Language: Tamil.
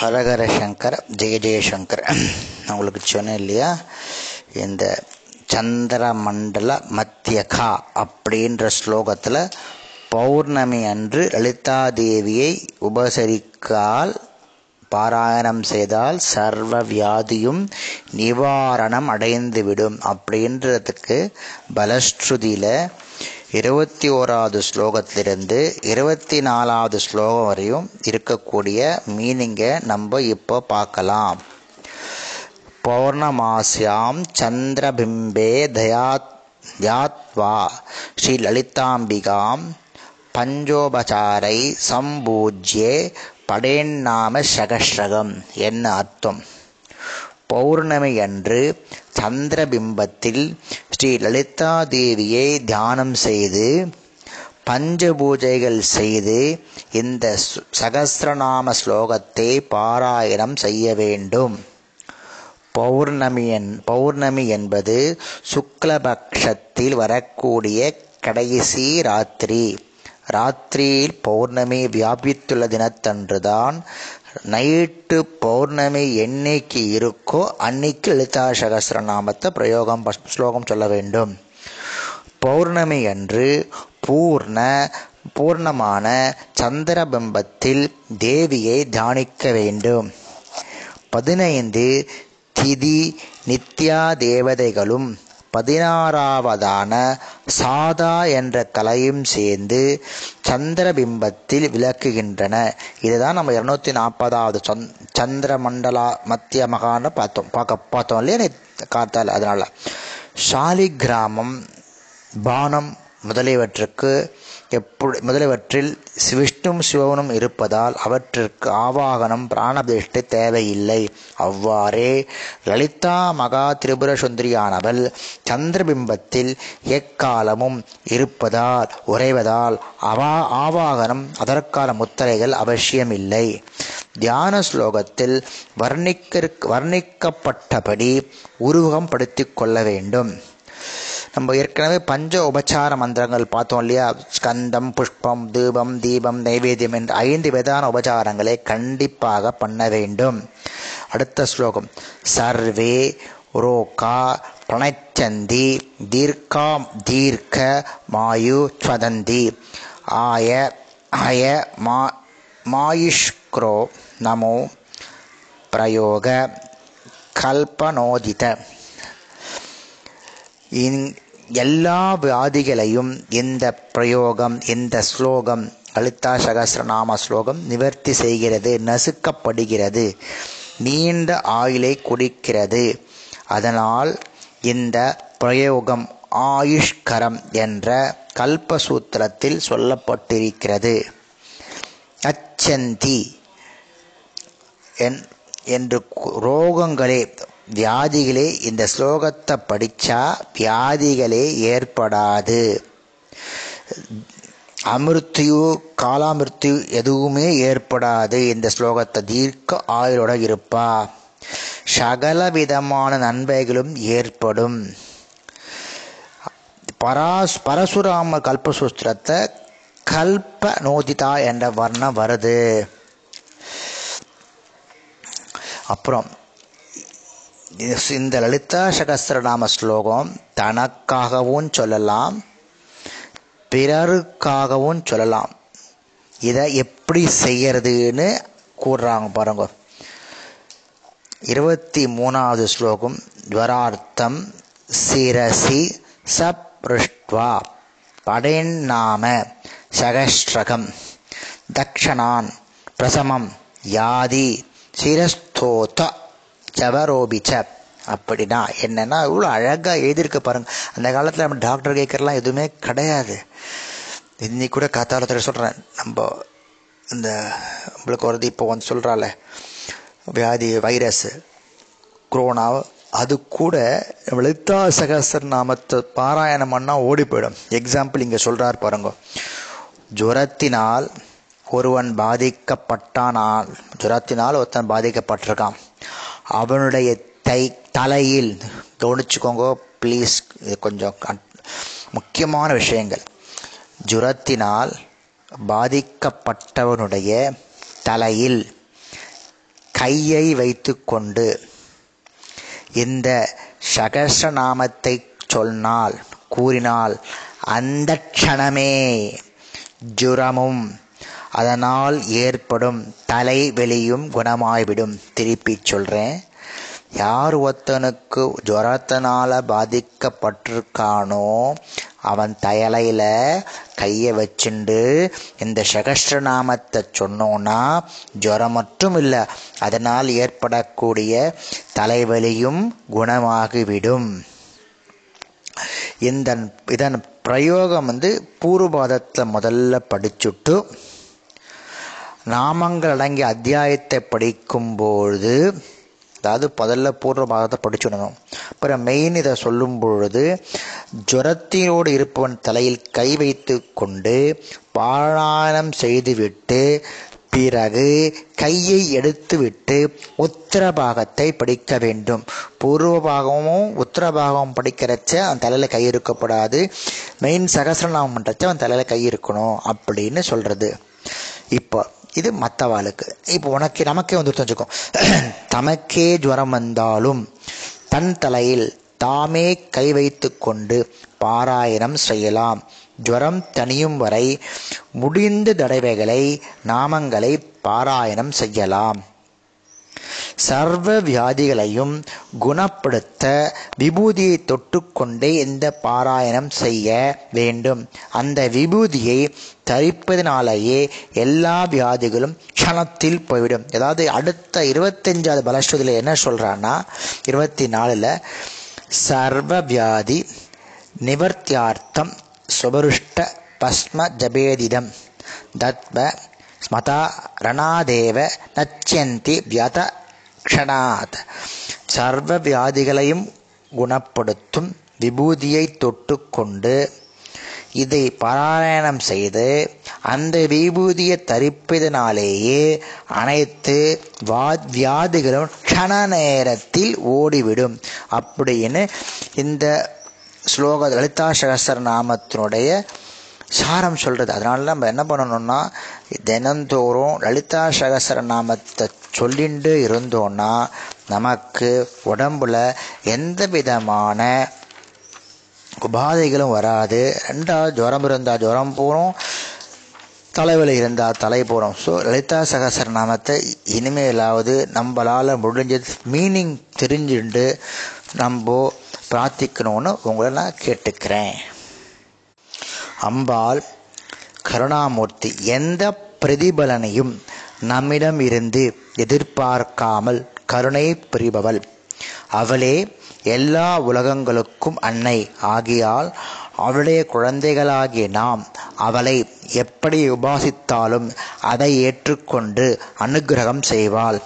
ஹரஹர சங்கர் ஜெய ஜெயசங்கர் நான் உங்களுக்கு சொன்னேன் இல்லையா? இந்த சந்திரமண்டல மத்தியகா அப்படின்ற ஸ்லோகத்தில் பௌர்ணமி அன்று லலிதாதேவியை உபசரிக்கால் பாராயணம் செய்தால் சர்வ வியாதியும் நிவாரணம் அடைந்துவிடும் அப்படின்றதுக்கு பலஸ்ருதியில் இருபத்தி ஓராவது ஸ்லோகத்திலிருந்து இருபத்தி நாலாவது ஸ்லோகம் வரையும் இருக்கக்கூடிய மீனிங்கை நம்ம இப்போ பார்க்கலாம். பௌர்ணமாசியாம் சந்திரபிம்பே தயாத் தியாத்வா ஸ்ரீ லலிதாம்பிகாம் பஞ்சோபசாரை சம்பூஜ்யே படேன்னாம சகஸ்ரகம் என்ன அர்த்தம்? பௌர்ணமி அன்று சந்திரபிம்பத்தில் ஸ்ரீ லலிதா தேவியை தியானம் செய்து பஞ்சபூஜைகள் செய்து இந்த சகசிரநாம ஸ்லோகத்தை பாராயணம் செய்ய வேண்டும். பௌர்ணமி என் பௌர்ணமி என்பது சுக்லபக்ஷத்தில் வரக்கூடிய கடைசி ராத்திரி. ராத்திரியில் பௌர்ணமி வியாபித்துள்ள தினத்தன்றுதான் நைட்டு பௌர்ணமி என்னைக்கு இருக்கோ அன்னைக்கு லலிதா சகசிரநாமத்தை பிரயோகம் ஸ்லோகம் சொல்ல வேண்டும். பௌர்ணமி அன்று பூர்ண பூர்ணமான சந்திரபிம்பத்தில் தேவியை தியானிக்க வேண்டும். பதினைந்து திதி நித்யா தேவதைகளும் பதினாறாவதான சாதா என்ற கலையும் சேர்ந்து சந்திரபிம்பத்தில் விளக்குகின்றன. இதுதான் நம்ம இருநூத்தி நாற்பதாவது சந் சந்திர மண்டலா மத்திய மகான்னு பார்த்தோம். பார்க்க பார்த்தோம் இல்லையா? காத்தால் அதனால். ஷாலி கிராமம் பானம் முதலியவற்றுக்கு எப்படி முதலியவற்றில் விஷ்ணும் சிவனும் இருப்பதால் அவற்றிற்கு ஆவாகனம் பிராணபிஷ்டை தேவையில்லை. அவ்வாறே லலிதா மகா திரிபுர சுந்தரியானவள் சந்திரபிம்பத்தில் எக்காலமும் இருப்பதால் உறைவதால் அவா ஆவாகனம் அதற்கான முத்திரைகள் அவசியமில்லை. தியான ஸ்லோகத்தில் வர்ணிக்க வர்ணிக்கப்பட்டபடி உருவகம் படுத்திக் கொள்ள வேண்டும். நம்ம ஏற்கனவே பஞ்ச உபச்சார மந்திரங்கள் பார்த்தோம் இல்லையா? ஸ்கந்தம் புஷ்பம் தூபம் தீபம் நைவேத்தியம் என்ற ஐந்து விதான உபச்சாரங்களை கண்டிப்பாக பண்ண வேண்டும். அடுத்த ஸ்லோகம். சர்வே ரோகா பிரணச்சந்தி தீர்க்கா தீர்க்க மாயு ஸ்வதந்தி ஆய அய மா மாயுஷ்க்ரோ நமோ பிரயோக கல்பனோதித. எல்லா வியாதிகளையும் இந்த பிரயோகம் இந்த ஸ்லோகம் லலிதா சகசிரநாம ஸ்லோகம் நிவர்த்தி செய்கிறது நசுக்கப்படுகிறது நீண்ட ஆயுளை குடிக்கிறது. அதனால் இந்த பிரயோகம் ஆயுஷ்கரம் என்ற கல்பசூத்திரத்தில் சொல்லப்பட்டிருக்கிறது. அச்சந்தி என்று ரோகங்களே வியாதிகளே இந்த ஸ்லோகத்தை படித்தா வியாதிகளே ஏற்படாது. அமிர்த்தியோ காலாமிருத்தியோ எதுவுமே ஏற்படாது. இந்த ஸ்லோகத்தை தீர்க்க ஆயுளோட இருப்பா. சகல விதமான நன்மைகளும் ஏற்படும். பராஸ் பரசுராம கல்பசூஸ்திரத்தை கல்ப நோதிதா என்ற வர்ணம் வருது. அப்புறம் இந்த லலிதா சகசிரநாம ஸ்லோகம் தனக்காகவும் சொல்லலாம் பிறருக்காகவும் சொல்லலாம். இதை எப்படி செய்யறதுன்னு கூறுறாங்க பாருங்க. இருபத்தி மூணாவது ஸ்லோகம் ஜுவரார்த்தம் சிரசி சப்ருஷ்டுவா படேன்னாம சகஸ்ரகம் தக்ஷணான் பிரசமம் யாதி சிரஸ்தோத. சவரோபிச்ச அப்படின்னா என்னன்னா இவ்வளோ அழகாக எழுதியிருக்க பாருங்க. அந்த காலத்தில் நம்ம டாக்டர் கேட்கறலாம் எதுவுமே கிடையாது. இன்னைக்கு கூட காத்தாலத்தில் சொல்கிறேன் நம்ம இந்த நம்மளுக்கு வருது இப்போ வந்து சொல்கிறால வியாதி வைரஸ் குரோனா அது கூட லலிதா சகசர் நாமத்தை பாராயணம் பண்ணால் ஓடி போயிடும். எக்ஸாம்பிள் இங்கே சொல்கிறார் பாருங்க. ஜுரத்தினால் ஒருவன் பாதிக்கப்பட்டானால் ஜுரத்தினால் ஒருத்தன் பாதிக்கப்பட்டிருக்கான். அவனுடைய தை தலையில் கவனிச்சுக்கோங்க ப்ளீஸ் இது கொஞ்சம் முக்கியமான விஷயங்கள். ஜுரத்தினால் பாதிக்கப்பட்டவனுடைய தலையில் கையை வைத்துக்கொண்டு இந்த சகசநாமத்தை சொன்னால் கூறினால் அந்த க்ஷணமே ஜுரமும் அதனால் ஏற்படும் தலைவலியும் குணமாய்விடும். திருப்பி சொல்கிறேன் யார் ஒருத்தனுக்கு ஜுரத்தினால் பாதிக்கப்பட்டிருக்கானோ அவன் தயலையில் கையை வச்சுண்டு இந்த சகஸ்ரநாமத்தை சொன்னோன்னா ஜுரம் மட்டும் இல்லை அதனால் ஏற்படக்கூடிய தலைவலியும் குணமாகிவிடும். இந்த இதன் பிரயோகம் வந்து பூர்வபாதத்தில் முதல்ல படிச்சுட்டு நாமங்கள் அடங்கிய அத்தியாயத்தை படிக்கும்பொழுது அதாவது முதல்ல பூர்வ பாகத்தை படிச்சுடணும். அப்புறம் மெயின் இதை சொல்லும் பொழுது ஜுரத்தினோடு இருப்பவன் தலையில் கை வைத்து கொண்டு பாராயணம் செய்துவிட்டு பிறகு கையை எடுத்துவிட்டு உத்தர பாகத்தை படிக்க வேண்டும். பூர்வ பாகமும் உத்தர பாகமும் படிக்கிறச்ச அவன் தலையில் கை இருக்கப்படாது மெயின் சகசிரநாமம் பண்ணுறச்ச அவன் தலையில் கை இருக்கணும் அப்படின்னு சொல்கிறது இப்போ இது மற்றவாளுக்கு இப்போ உனக்கு நமக்கே வந்துட்டு வச்சுக்கோ. தமக்கே ஜுவரம் வந்தாலும் தன் தலையில் தாமே கை வைத்து கொண்டு பாராயணம் செய்யலாம். ஜுரம் தனியும் வரை முடிந்த தடவைகளை நாமங்களை பாராயணம் செய்யலாம். சர்வ வியாதிகளையும் குணப்படுத்த விபூதியை தொட்டுக்கொண்டே இந்த பாராயணம் செய்ய வேண்டும். அந்த விபூதியை தரிப்பதனாலேயே எல்லா வியாதிகளும் க்ஷணத்தில் போய்விடும். அதாவது அடுத்த இருபத்தஞ்சாவது பலஸ்ருதியில் என்ன சொல்கிறான்னா இருபத்தி நாலில் சர்வ வியாதி நிவர்த்தியார்த்தம் சுபருஷ்ட பஸ்ம ஜபேதிதம் தத்வ ஸ்மதா ரணாதேவ நச்சியந்தி வியத லக்ஷணாத் சர்வ வியாதிகளையும் குணப்படுத்தும் விபூதியை தொட்டுக்கொண்டு இதை பாராயணம் செய்து அந்த விபூதியை தரிப்பதனாலேயே அனைத்து வா வியாதிகளும் க்ஷண நேரத்தில் ஓடிவிடும். அப்படின்னு இந்த ஸ்லோக லலிதா சகசர நாமத்தினுடைய சாரம் சொல்கிறது அதனால நம்ம என்ன பண்ணணும்னா தினந்தோறும் லலிதா சகசர நாமத்தை சொல்லிண்டு இருந்தோன்னா நமக்கு உடம்புல எந்த விதமான உபாதைகளும் வராது. ரெண்டாவது ஜுரம் இருந்தால் ஜுரம் போகிறோம் தலைவலி இருந்தால் தலை போகிறோம் ஸோ லலிதா சகசர நாமத்தை இனிமேலாவது நம்மளால் முடிஞ்சது மீனிங் தெரிஞ்சுண்டு நம்ம பிரார்த்திக்கணும்னு உங்களை நான் கேட்டுக்கிறேன். அம்பாள் கருணாமூர்த்தி எந்த பிரதிபலனையும் நம்மிடம் இருந்து எதிர்பார்க்காமல் கருணை புரிபவள். அவளே எல்லா உலகங்களுக்கும் அன்னை. ஆகியால் அவளுடைய குழந்தைகளாகிய நாம் அவளை எப்படி உபாசித்தாலும் அதை ஏற்றுக்கொண்டு அனுகிரகம் செய்வாள்.